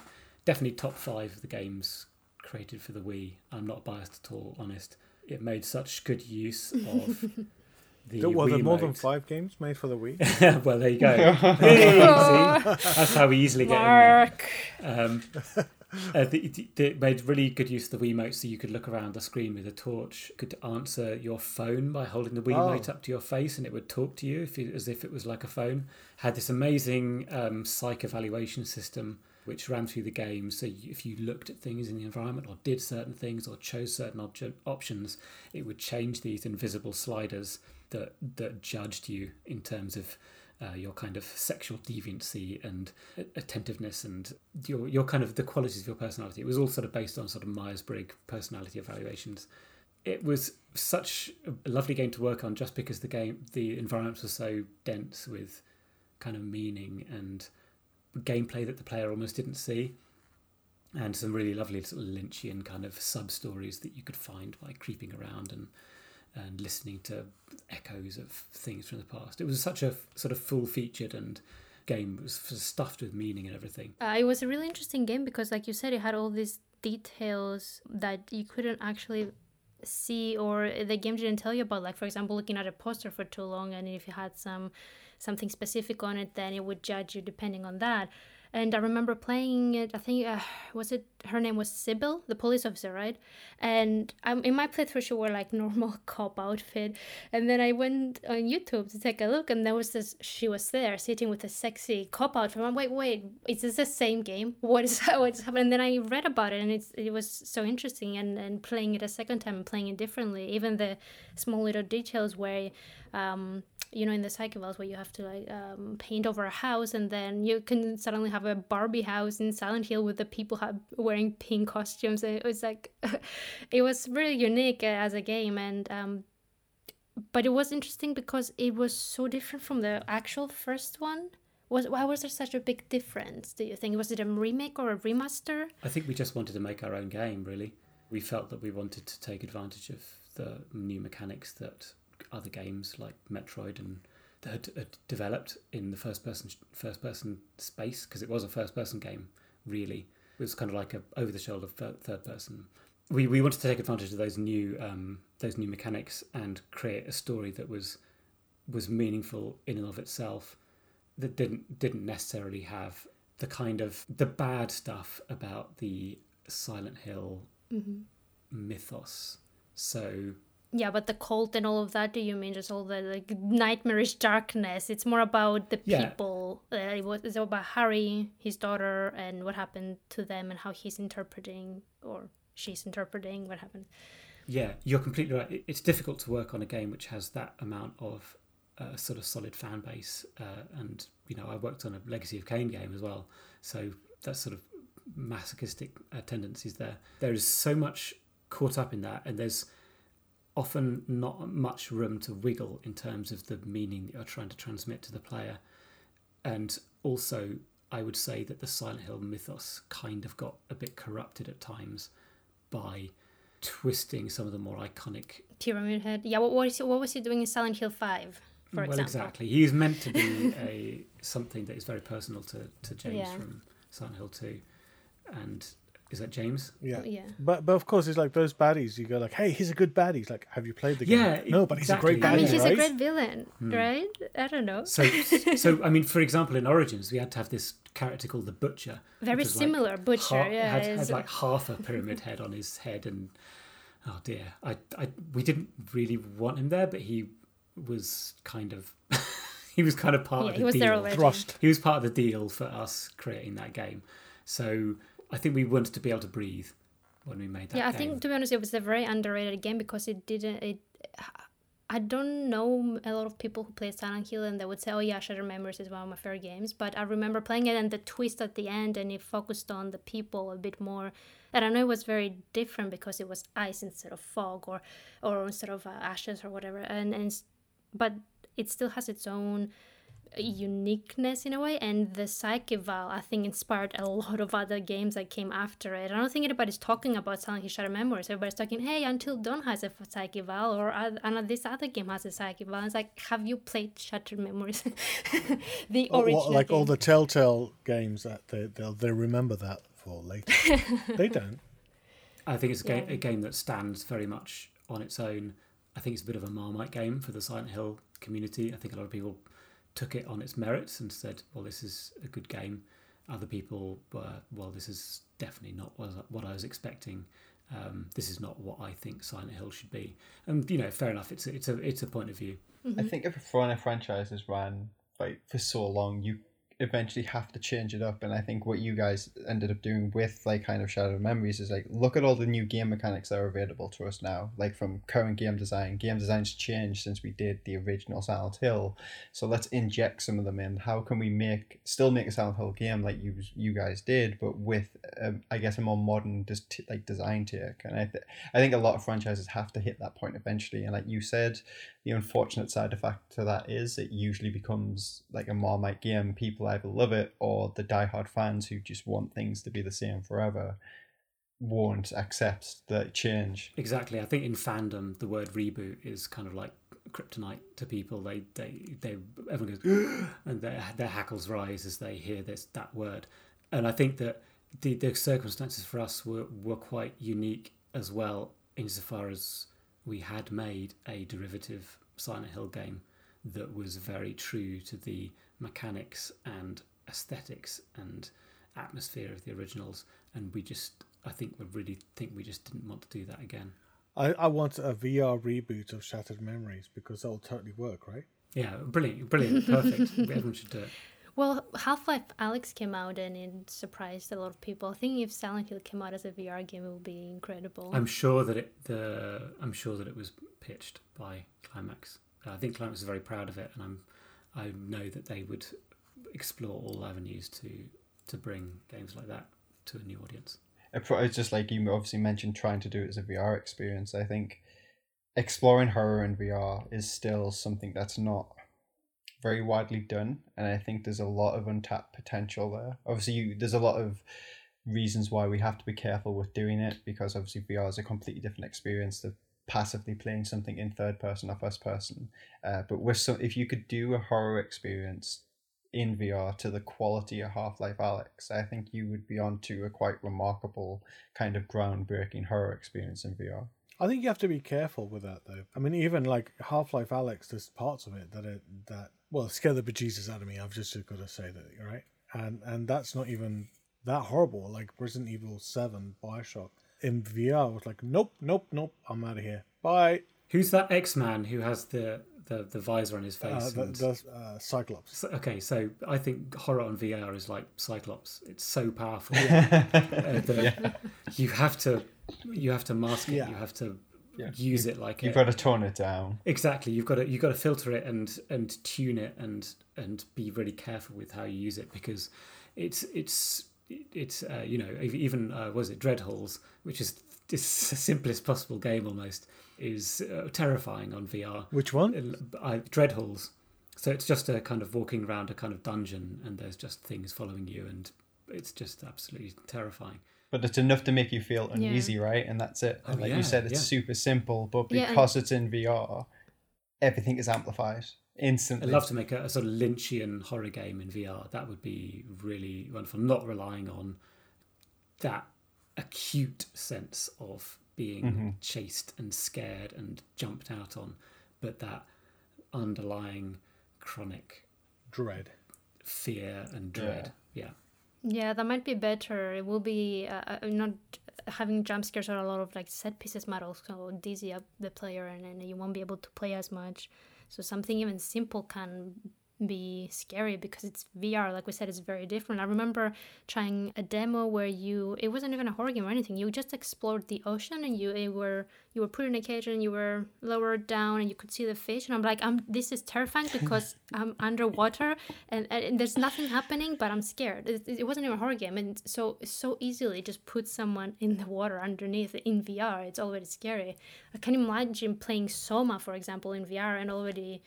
definitely top five of the games created for the Wii. I'm not biased at all, honest. It made such good use of <laughs> the There- Were there more than five games made for the Wii? <laughs> well, there you go. <laughs> See? That's how we easily get in there. Mark. Um, Uh, the, the, they made really good use of the Wiimote so you could look around the screen with a torch, could answer your phone by holding the Wiimote Oh. up to your face and it would talk to you if you, as if it was like a phone. Had this amazing um, psych evaluation system which ran through the game. So if you looked at things in the environment or did certain things or chose certain options, it would change these invisible sliders that, that judged you in terms of uh, your kind of sexual deviancy and attentiveness and your your kind of the qualities of your personality. It was all sort of based on sort of Myers Briggs personality evaluations. It was such a lovely game to work on just because the game the environments were so dense with kind of meaning and gameplay that the player almost didn't see. And some really lovely sort of Lynchian kind of sub stories that you could find by creeping around and and listening to echoes of things from the past. It was such a sort of full featured and game. It was stuffed with meaning and everything. Uh, it was a really interesting game because, like you said, it had all these details that you couldn't actually see or the game didn't tell you about. Like, for example, looking at a poster for too long, and if you had some something specific on it, then it would judge you depending on that. And I remember playing it. I think uh, was it her name was Cybil, the police officer, right? And um, in my playthrough, she wore like <laughs> normal cop outfit. And then I went on YouTube to take a look, and there was this. She was there sitting with a sexy cop outfit. I'm wait, wait, is this the same game? What is <laughs> what's happening? And then I read about it, and it's it was so interesting. And and playing it a second time and playing it differently, even the small little details where. Um, you know, in the psych evals where you have to like um, paint over a house, and then you can suddenly have a Barbie house in Silent Hill with the people have, wearing pink costumes. It was like, <laughs> it was really unique uh, as a game, and um, but it was interesting because it was so different from the actual first one. Was why was there such a big difference? Do you think was it a remake or a remaster? I think we just wanted to make our own game. Really, we felt that we wanted to take advantage of the new mechanics that other games like Metroid and had, had developed in the first person first person space because it was a first person game. Really, it was kind of like a over the shoulder third person. We we wanted to take advantage of those new um, those new mechanics and create a story that was was meaningful in and of itself that didn't didn't necessarily have the kind of the bad stuff about the Silent Hill Mm-hmm. mythos. So Yeah, but the cult and all of that. Do you mean just all the like nightmarish darkness? It's more about the Yeah. people. Uh, it was it's about Harry, his daughter, and what happened to them, and how he's interpreting or she's interpreting what happened. yeah, you're completely right. It's difficult to work on a game which has that amount of uh, sort of solid fan base, uh, and you know I worked on a Legacy of Kain game as well, so that sort of masochistic uh, tendencies there. There is so much caught up in that, and there's often not much room to wiggle in terms of the meaning that you're trying to transmit to the player. And also, I would say that the Silent Hill mythos kind of got a bit corrupted at times by twisting some of the more iconic. Pyramid Head. Yeah, what was he, what was he doing in Silent Hill Five, for well, example? exactly. He is meant to be <laughs> a something that is very personal to, to James Yeah. from Silent Hill 2. And is that James? Yeah. Yeah. But but of course it's like those baddies. You go like, hey, he's a good baddie. He's like, have you played the game? Yeah, no, but he's a great exactly. I mean, he's right? a great villain, Hmm. right? I don't know. So, <laughs> so I mean, for example, in Origins, we had to have this character called the Butcher. Very which was, like, similar, Butcher. ha- yeah, had, had like half a pyramid head on his head, and oh dear, I, I, we didn't really want him there, but he was kind of, <laughs> he was kind of part yeah, of the he was deal. there already. Thrust. He was part of the deal for us creating that game. So I think we wanted to be able to breathe when we made that. Yeah, I game. think to be honest, it was a very underrated game because it didn't. It, I don't know a lot of people who play Silent Hill and they would say, "Oh yeah, Shattered Memories is one of my favorite games." But I remember playing it and the twist at the end, and it focused on the people a bit more. And I know it was very different because it was ice instead of fog, or or instead of uh, ashes or whatever. And and but it still has its own uniqueness in a way and the psych eval i think inspired a <laughs> lot of other games that came after it i don't think anybody's talking about silent hill shattered memories everybody's talking hey until dawn has a psych eval or uh, and this other game has a psych eval it's like have you played shattered memories <laughs> the Oh, original what, like all the Telltale games that they they'll they remember that for later. <laughs> they don't. I think it's a, game, Yeah. a game that stands very much on its own. I think it's a bit of a Marmite game for the Silent Hill community. I think a lot of people took it on its merits and said, well, this is a good game. Other people were, well, this is definitely not what I was expecting. Um, this is not what I think Silent Hill should be. And you know, fair enough. It's a, it's a it's a point of view. I think if a franchise is ran like for so long, you eventually have to change it up. And i think what you guys ended up doing with like kind of shadow of memories is like look at all the new game mechanics that are available to us now like from current game design. Game design's changed since we did the original silent hill. So let's inject some of them in. How can we make still make a silent hill game like you you guys did but with um, i guess a more modern just like design take? And i th- i think a lot of franchises have to hit that point eventually. And like you said the unfortunate side effect to that is it usually becomes like a Marmite game. People either love it or the diehard fans who just want things to be the same forever won't accept the change. Exactly. I think in fandom, the word reboot is kind of like kryptonite to people. They, they, they, everyone goes, <gasps> and their, their hackles rise as they hear this, that word. And I think that the, the circumstances for us were, were quite unique as well, insofar as we had made a derivative Silent Hill game that was very true to the mechanics and aesthetics and atmosphere of the originals, and we just, I think, we really think we just didn't want to do that again. I, I want a VR reboot of Shattered Memories because that'll totally work, right? Yeah, brilliant, brilliant, perfect. <laughs> Everyone should do it. Well, Half Life Alyx came out and it surprised a lot of people. I think if Silent Hill came out as a VR game, it would be incredible. I'm sure that it the I'm sure that it was pitched by Climax. I think Climax is very proud of it, and I'm I know that they would explore all avenues to to bring games like that to a new audience. It's just like you obviously mentioned trying to do it as a VR experience. I think exploring horror in VR is still something that's not very widely done, and I think there's a lot of untapped potential there. Obviously, you, there's a lot of reasons why we have to be careful with doing it because obviously VR is a completely different experience to passively playing something in third person or first person. Uh, but with some, if you could do a horror experience in VR to the quality of Half Life Alyx, I think you would be onto a quite remarkable kind of groundbreaking horror experience in VR. I think you have to be careful with that, though. I mean, even like Half Life Alyx, there's parts of it that it that well scare the bejesus out of me. I've just got to say that, right? And and that's not even that horrible. Like Resident Evil Seven, Bioshock in VR was like, nope, nope, nope, I'm out of here. Bye. Who's that X Man who has the, the, the visor on his face? Uh, and... the uh, Cyclops. okay, so I think horror on VR is like Cyclops. It's so powerful. <laughs> uh, the, yeah. You have to you have to mask it. Yeah. You have to yeah. use it like you've a, got to tone it down. Exactly. You've got to you've got to filter it and and tune it and and be really careful with how you use it because it's it's it's uh, you know even uh, was it Dreadhalls, which is the simplest possible game almost, is uh, terrifying on VR. Which one? Uh, Dreadhalls. So it's just a kind of walking around a kind of dungeon, and there's just things following you, and it's just absolutely terrifying. But it's enough to make you feel uneasy, yeah. right? And that's it. And oh, like yeah, you said, it's yeah. super simple, but because it's in VR, everything is amplified instantly. I'd love to make a, a, sort of Lynchian horror game in VR. That would be really wonderful. Not relying on that acute sense of being mm-hmm. chased and scared and jumped out on, but that underlying chronic dread, fear, and dread. Yeah. Yeah. That might be better. It will be uh, uh not having jump scares or a lot of like set pieces might also dizzy up the player, and, and you won't be able to play as much. So something even simple can be scary because it's VR. Like we said, it's very different. I remember trying a demo where you it wasn't even a horror game or anything. You just explored the ocean and you were you were put in a cage and you were lowered down and you could see the fish and I'm like I'm this is terrifying because <laughs> I'm underwater and, and there's nothing happening but I'm scared. It, it wasn't even a horror game and so so easily just put someone in the water underneath in VR. It's already scary. I can imagine playing Soma for example in VR and already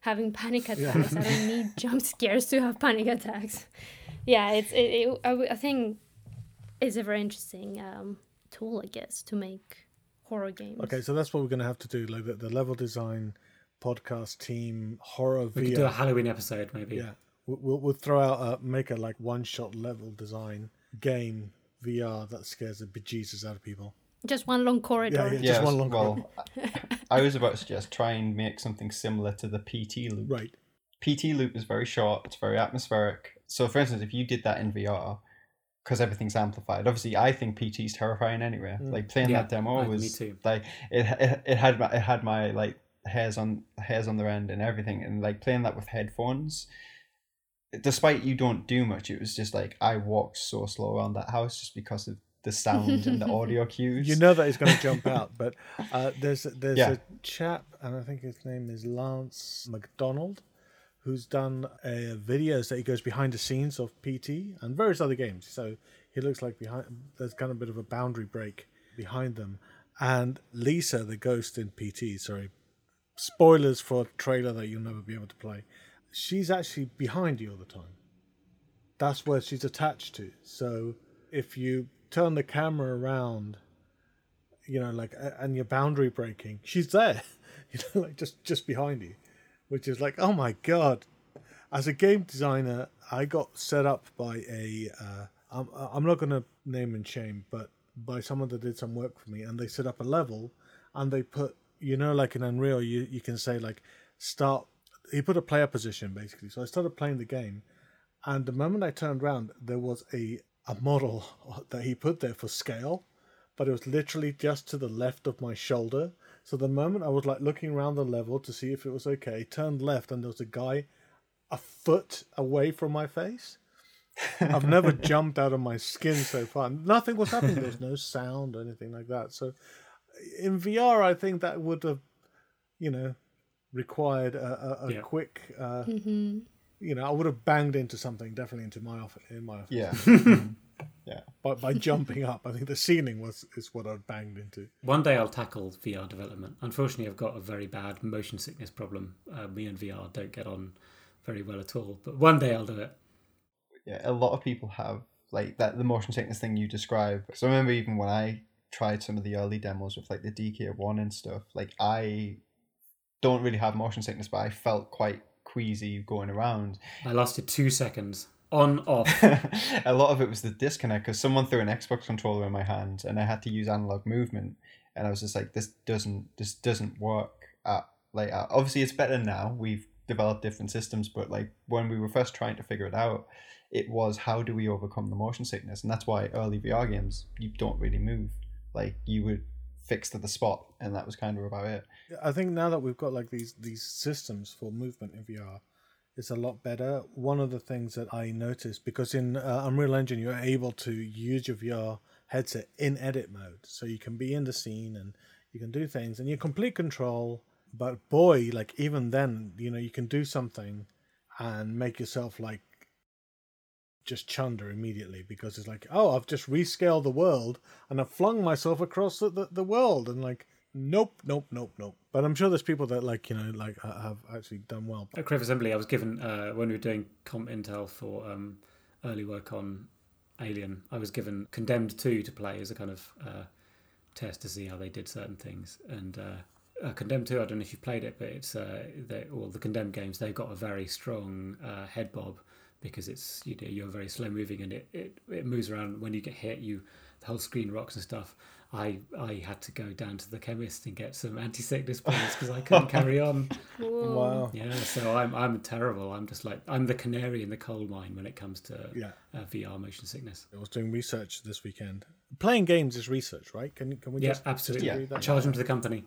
having panic attacks. I don't need <laughs> jump scares to have panic attacks. Yeah, it's it, it I, I think it's a very interesting um, tool, I guess, to make horror games. Okay, so that's what we're going to have to do. Like the, the level design podcast team horror. We VR. could do a Halloween episode, maybe. Yeah, we'll we'll throw out a make a like one shot level design game VR that scares the bejesus out of people. Just one long corridor. Yeah, yeah, just one long well, I was about to suggest try and make something similar to the PT loop. Right. PT loop is very short. It's very atmospheric. so for instance, if you did that in VR, because everything's amplified. Obviously, I think PT is terrifying anyway. Mm. Like playing Yeah, that demo I- me was too. like it, it. It had my it had my like hairs on hairs on their end and everything, and like playing that with headphones. Despite you don't do much, it was just like I walked so slow around that house just because of the sound and the <laughs> audio cues. You know that he's going to jump out, but uh, there's there's Yeah. a chap, and I think his name is Lance McDonald, who's done uh, videos that he goes behind the scenes of PT and various other games. So he looks like behind. There's kind of a bit of a boundary break behind them, and Lisa, the ghost in PT. Sorry, spoilers for a trailer that you'll never be able to play. She's actually behind you all the time. That's where she's attached to. So if you turn the camera around, you know, like, and you're boundary breaking, she's there, <laughs> you know, like just just behind you, which is like, oh my god. As a game designer, I got set up by a. Uh, I'm I'm not going to name and shame, but by someone that did some work for me, and they set up a level, and they put, you know, like in Unreal, you you can say like, start. He put a player position basically, so I started playing the game, and the moment I turned around, there was a a model that he put there for scale, but it was literally just to the left of my shoulder. So the moment I was like looking around the level to see if it was okay, turned left and there was a guy a foot away from my face. I've never <laughs> jumped out of my skin so far. Nothing was happening. There was no sound or anything like that. So in VR, I think that would have, you know, required a, a, a Yeah. quick. Uh, hmm you know, I would have banged into something definitely into my office. In my office, Yeah. <laughs> <laughs> yeah. by by jumping up. I think the ceiling was is what I'd banged into. One day I'll tackle VR development. Unfortunately, I've got a very bad motion sickness problem. Uh, me and VR don't get on very well at all. But one day I'll do it. yeah, a lot of people have like that the motion sickness thing you describe. Because I remember even when I tried some of the early demos with like the DK one and stuff, like I don't really have motion sickness, but I felt quite queasy going around. I lasted two seconds on off. <laughs> a lot of it was the disconnect because someone threw an Xbox controller in my hand and I had to use analog movement, and I was just like, this doesn't this doesn't work. At like at, obviously it's better now. We've developed different systems, but like when we were first trying to figure it out, it was how do we overcome the motion sickness, and that's why early VR games you don't really move. Like you would fix to the spot, and that was kind of about it. I think now that we've got like these these systems for movement in VR, it's a lot better. One of the things that I noticed because in uh, Unreal Engine you're able to use your VR headset in edit mode, so you can be in the scene and you can do things and you're complete control. But boy, like even then, you know, you can do something and make yourself like just chunder immediately because it's like, oh, I've just rescaled the world and I've flung myself across the, the, the world and like, nope, nope, nope, nope. But I'm sure there's people that like, you know, like have actually done well. At Creative Assembly, I was given uh, when we were doing comp intel for um, early work on Alien. I was given Condemned Two to play as a kind of uh, test to see how they did certain things. And uh, uh, Condemned Two, I don't know if you've played it, but it's uh, all the Condemned games. They've got a very strong uh, head bob because it's you know you're very slow moving and it, it, it moves around. When you get hit, you the whole screen rocks and stuff. I I had to go down to the chemist and get some anti sickness pills because I couldn't carry on. Whoa. <laughs> Wow. Yeah, so I'm I'm terrible. I'm just like I'm the canary in the coal mine when it comes to Yeah. uh, VR motion sickness. I was doing research this weekend. Playing games is research, right? Can can we Yeah, just absolutely. Just agree that? Charge them to the company.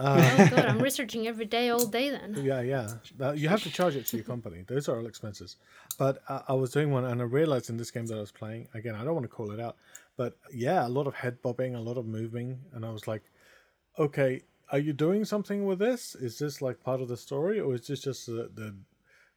Yeah. Oh god, I'm researching every day, all day then. <laughs> Yeah, yeah. Uh, you have to charge it to your company. Those are all expenses. But uh, I was doing one, and I realized in this game that I was playing again. I don't want to call it out, but yeah, a lot of head bobbing, a lot of moving, and I was like, okay, are you doing something with this? Is this like part of the story, or is this just the, the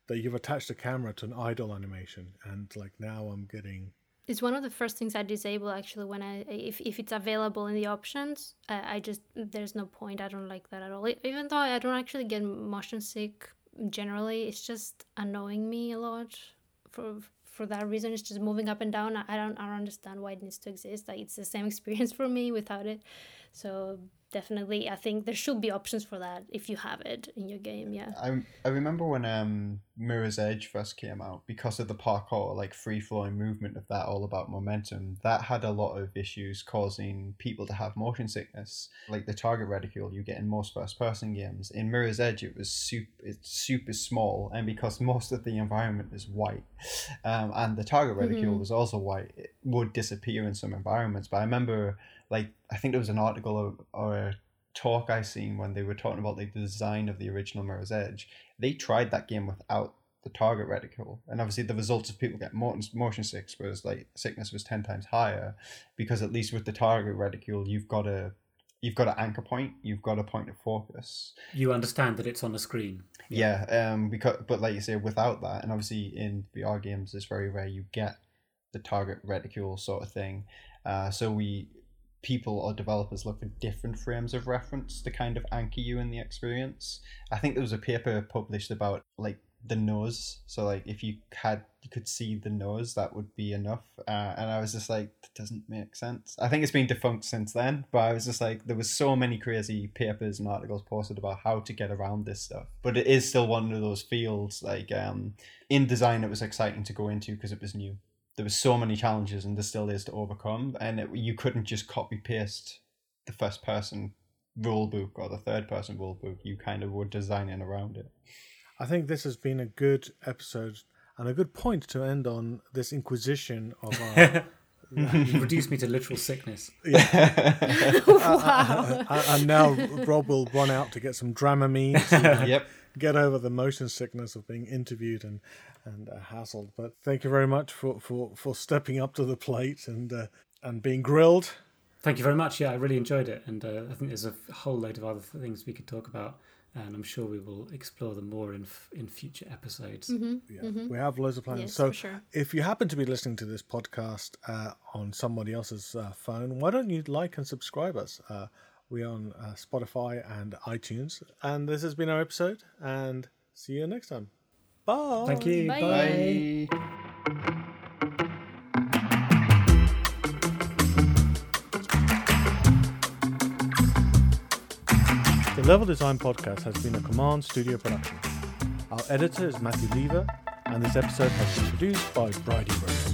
that you've attached a camera to an idle animation, and like now I'm getting It's one of the first things I disable actually when I if, if it's available in the options. I, I just there's no point. I don't like that at all. Even though I don't actually get motion sick generally, it's just annoying me a lot. For for that reason, it's just moving up and down. I I don't I don't understand why it needs to exist. Like it's the same <laughs> experience for me without it. So definitely. I think there should be options for that if you have it in your game. Yeah. I, I remember when um Mirror's Edge first came out because of the parkour, like free flowing movement of that, all about momentum. That had a lot of issues causing people to have motion sickness, like the target reticule you get in most first person games. In Mirror's Edge, it was super it's super small, and because <laughs> most of the environment is white, um, and the target reticule Mhm. was also white, it would disappear in some environments. But I remember, like I think there was an article or, or a talk I seen when they were talking about like the design of the original Mirror's Edge. They tried that game without the target reticule, and obviously the results of people get motion motion sickness was like sickness was ten times higher, because at least with the target reticule you've got a you've got an anchor point, you've got a point of focus. You understand that it's on the screen. Yeah, um, because but like you say, without that, and obviously in VR games, it's very rare you get the target reticule sort of thing. Uh, so we people or developers look for different frames of reference to kind of anchor you in the experience. I think there was a paper published about like the nose. So like if you had you could see the nose, that would be enough. Uh, and I was just like, that doesn't make sense. I think it's been defunct since then, but I was just like, there was so many crazy papers and articles posted about how to get around this stuff. But it is still one of those fields like um, in design, it was exciting to go into because it was new. There was so many challenges, and there still is to overcome. And it, you couldn't just copy paste the first person rule book or the third person rule book. You kind of were designing around it. I think this has been a good episode and a good point to end on this inquisition of <laughs> our. You reduced me to literal sickness. <laughs> Yeah. wow. and and now Rob will run out to get some Dramamine to yep. get over the motion sickness of being interviewed and and uh, hassled. But thank you very much for for for stepping up to the plate and uh, and being grilled. Thank you very much. Yeah, I really enjoyed it, and uh, I think there's a whole load of other things we could talk about, and I'm sure we will explore them more in f- in future episodes. Yeah, we have loads of plans. Yes, so sure. if you happen to be listening to this podcast uh, on somebody else's uh, phone, why don't you like and subscribe us? Uh, we're on uh, Spotify and iTunes. And this has been our episode. And see you next time. Bye. Thank you. Bye. Bye. The Level Design Podcast has been a Command Studio production. Our editor is Matthew Lever, and this episode has been produced by Bridie Rose.